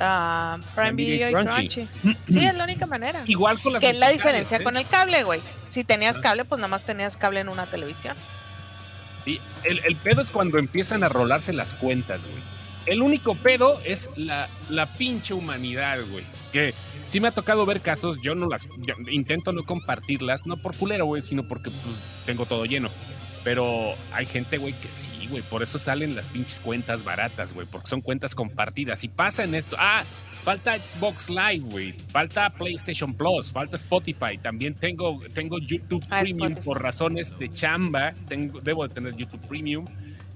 uh, Prime Video y Crunchy. Sí, es la única manera. Igual con las Que es la diferencia con el cable, güey. Si tenías cable, pues nada más tenías cable en una televisión. Sí, el, el pedo es cuando empiezan a rolarse las cuentas, güey. el único pedo es la, la pinche humanidad, güey. Que sí me ha tocado ver casos, yo no las, intento no compartirlas, no por culero, güey, sino porque pues tengo todo lleno. Pero hay gente, güey, que sí, güey. Por eso salen las pinches cuentas baratas, güey. Porque son cuentas compartidas. Y pasa en esto. Ah, falta Xbox Live, güey. Falta PlayStation Plus. Falta Spotify. También tengo, tengo YouTube ah, Premium por razones de chamba. Tengo, debo de tener YouTube Premium.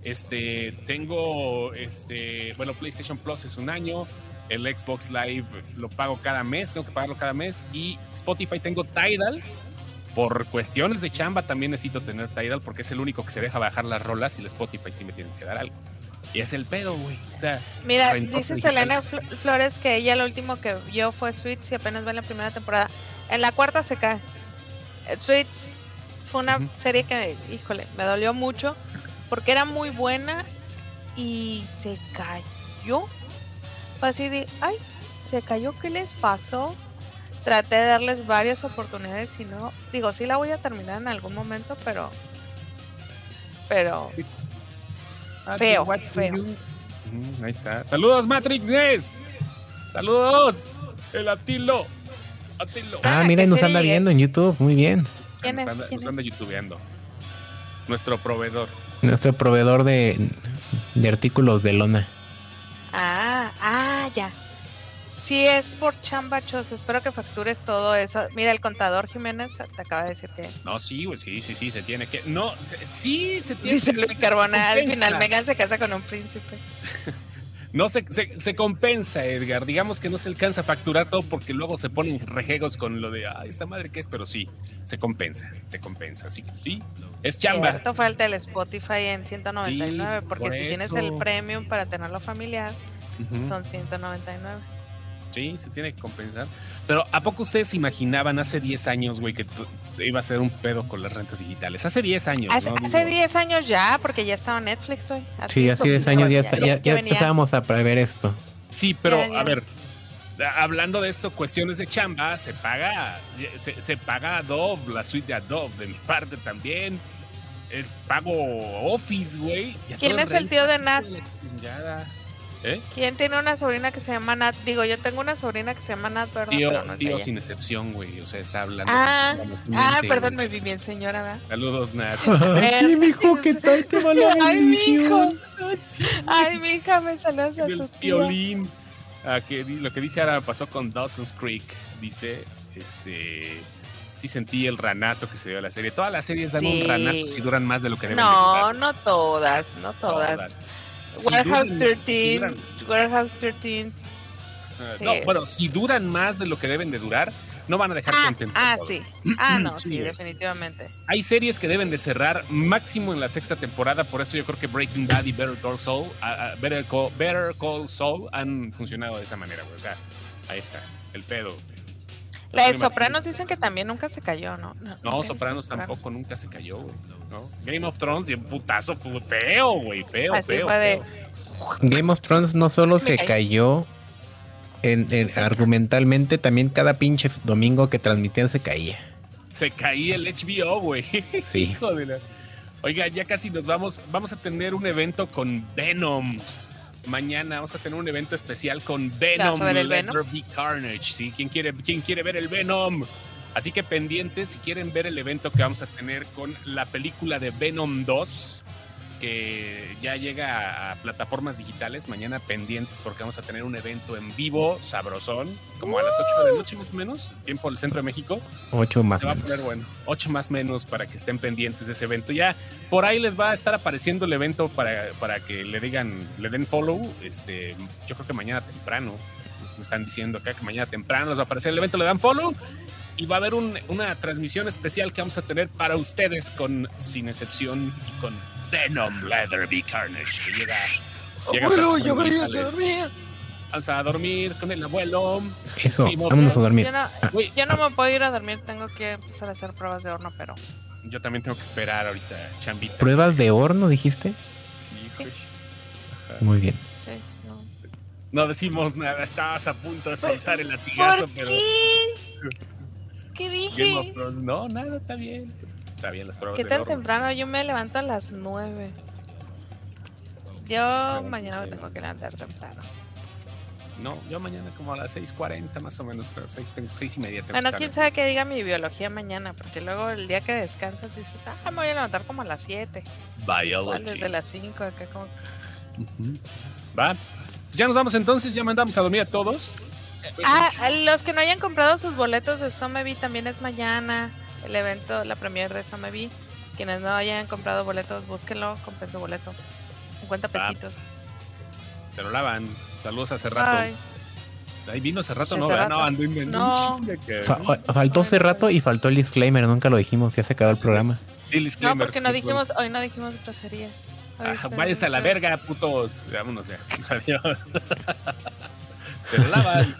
Este, tengo, este, bueno, PlayStation Plus es un año. El Xbox Live lo pago cada mes. Tengo que pagarlo cada mes. Y Spotify tengo Tidal por cuestiones de chamba también necesito tener Tidal porque es el único que se deja bajar las rolas y el Spotify sí me tiene que dar algo. Y es el pedo, güey. O sea, Mira, dice Selena Flores que ella lo último que vio fue Sweets y apenas va en la primera temporada. En la cuarta se cae. Eh, Sweets fue una serie que, híjole, me dolió mucho porque era muy buena y se cayó. Fue así de, ay, se cayó, ¿qué les pasó? Traté de darles varias oportunidades y no, digo, sí la voy a terminar en algún momento, pero, pero, ah, feo, feo. ahí está. Saludos, Matrix Saludos, el Atilo. Atilo. Ah, mira, nos anda viendo en YouTube, muy bien. ¿Quién nos anda, nos anda youtubeando. Nuestro proveedor. Nuestro proveedor de, de artículos de lona. Ah, ah, ya. Si es por chambachos, espero que factures todo eso. Mira, el contador Jiménez te acaba de decir que. No, sí, güey, sí, sí, sí, se tiene que. No, sí, se tiene Dice Luis Carbona, al final Megan se casa con un príncipe. no se, se, compensa, Edgar. Digamos que no se alcanza a facturar todo porque luego se ponen rejegos con lo de, ay, esta madre que es, pero sí, se compensa, se compensa. Así que sí, es chamba. Cierto, falta el Spotify en 199, porque si tienes el premium para tenerlo familiar, son 199. Sí, se tiene que compensar. Pero ¿a poco ustedes imaginaban hace 10 años, güey, que iba a ser un pedo con las rentas digitales? Hace 10 años. Hace, 10 años ya, porque ya estaba Netflix, güey. Sí, hace 10 años ya, ya, empezábamos a prever esto. Sí, pero a ver, hablando de esto, cuestiones de chamba, se paga, se, paga Adobe, la suite de Adobe, de mi parte también. El pago Office, güey. ¿Quién es el tío de Nat? ¿Eh? ¿Quién tiene una sobrina que se llama Nat? Digo, yo tengo una sobrina que se llama Nat, perdón. Tío, tío sin excepción, güey. O sea, está hablando. Ah, ah perdón, me vi bien, señora, ¿verdad? Saludos, Nat. sí, mijo, ¿qué tal te va la Ay, mijo. Ay, mi hija, me saludas a tu Violín. Ah, que, lo que dice ahora pasó con Dawson's Creek. Dice, este sí sentí el ranazo que se dio a la serie. Todas las series dan un ranazo si duran más de lo que deben No, no todas, no todas. Warehouse 13. Warehouse 13. No, bueno, si duran más de lo que deben de durar, no van a dejar ah, contento. Ah, sí. Ah, no, sí, definitivamente. Hay series que deben de cerrar máximo en la sexta temporada, por eso yo creo que Breaking Bad y Better Call Saul, Better, Call, Better Call Saul han funcionado de esa manera, O sea, ahí está, el pedo. La de Sopranos dicen que también nunca se cayó, ¿no? No, Sopranos tampoco nunca se cayó, güey. ¿no? Game of Thrones, y un putazo fue feo, güey, feo, feo, Game of Thrones no solo se cayó en, argumentalmente, también cada pinche domingo que transmitían se caía. Se caía el HBO, güey. Sí. Oiga, ya casi nos vamos. Vamos a tener un evento con Venom mañana vamos a tener un evento especial con Venom Letter Carnage. ¿sí? ¿Quién, quiere, ¿Quién quiere ver el Venom? Así que pendientes, si quieren ver el evento que vamos a tener con la película de Venom 2, que ya llega a plataformas digitales. Mañana pendientes porque vamos a tener un evento en vivo, sabrosón, como a las 8 de la noche más o menos, tiempo del centro de México. 8 más menos. Va a poner bueno, 8 más menos para que estén pendientes de ese evento. Ya por ahí les va a estar apareciendo el evento para, para que le digan, le den follow. Este, yo creo que mañana temprano. Me están diciendo acá que mañana temprano les va a aparecer el evento, le dan follow y va a haber una transmisión especial que vamos a tener para ustedes con Sin Excepción y con Venom Leatherby Carnage, que llega. abuelo, yo voy a dormir. Vamos a dormir con el abuelo. Eso, vámonos a dormir. Yo no, me puedo ir a dormir, tengo que empezar a hacer pruebas de horno, pero. Yo también tengo que esperar ahorita, chambita. ¿Pruebas de horno, dijiste? Sí, pues. Muy bien. Sí, no. no decimos nada, estabas a punto de soltar el latigazo, pero. ¿Qué dije? No, nada, está bien. Está bien las pruebas. ¿Qué tan temprano? Yo me levanto a las 9. Yo mañana me tengo que levantar temprano. No, yo mañana como a las 6.40 más o menos, 6, 6 y media. Bueno, quién sabe qué diga mi biología mañana, porque luego el día que descansas dices, ah, me voy a levantar como a las 7. Biology. Desde las 5, acá como... Va. Pues ya nos vamos entonces, ya mandamos a dormir a todos. Ah, los que no hayan comprado sus boletos de Somevi también es mañana. El evento, la premier de Somevi. Quienes no hayan comprado boletos, búsquenlo, compren su boleto. 50 pesitos. Se lo lavan. Saludos a Cerrato. Ahí vino Cerrato, no, no, ando no. faltó Cerrato y faltó el disclaimer, nunca lo dijimos, ya se acabó el programa. no, porque no dijimos, hoy no dijimos groserías. Ah, váyanse a la verga, putos. Vámonos ya. Adiós. Se lo lavan.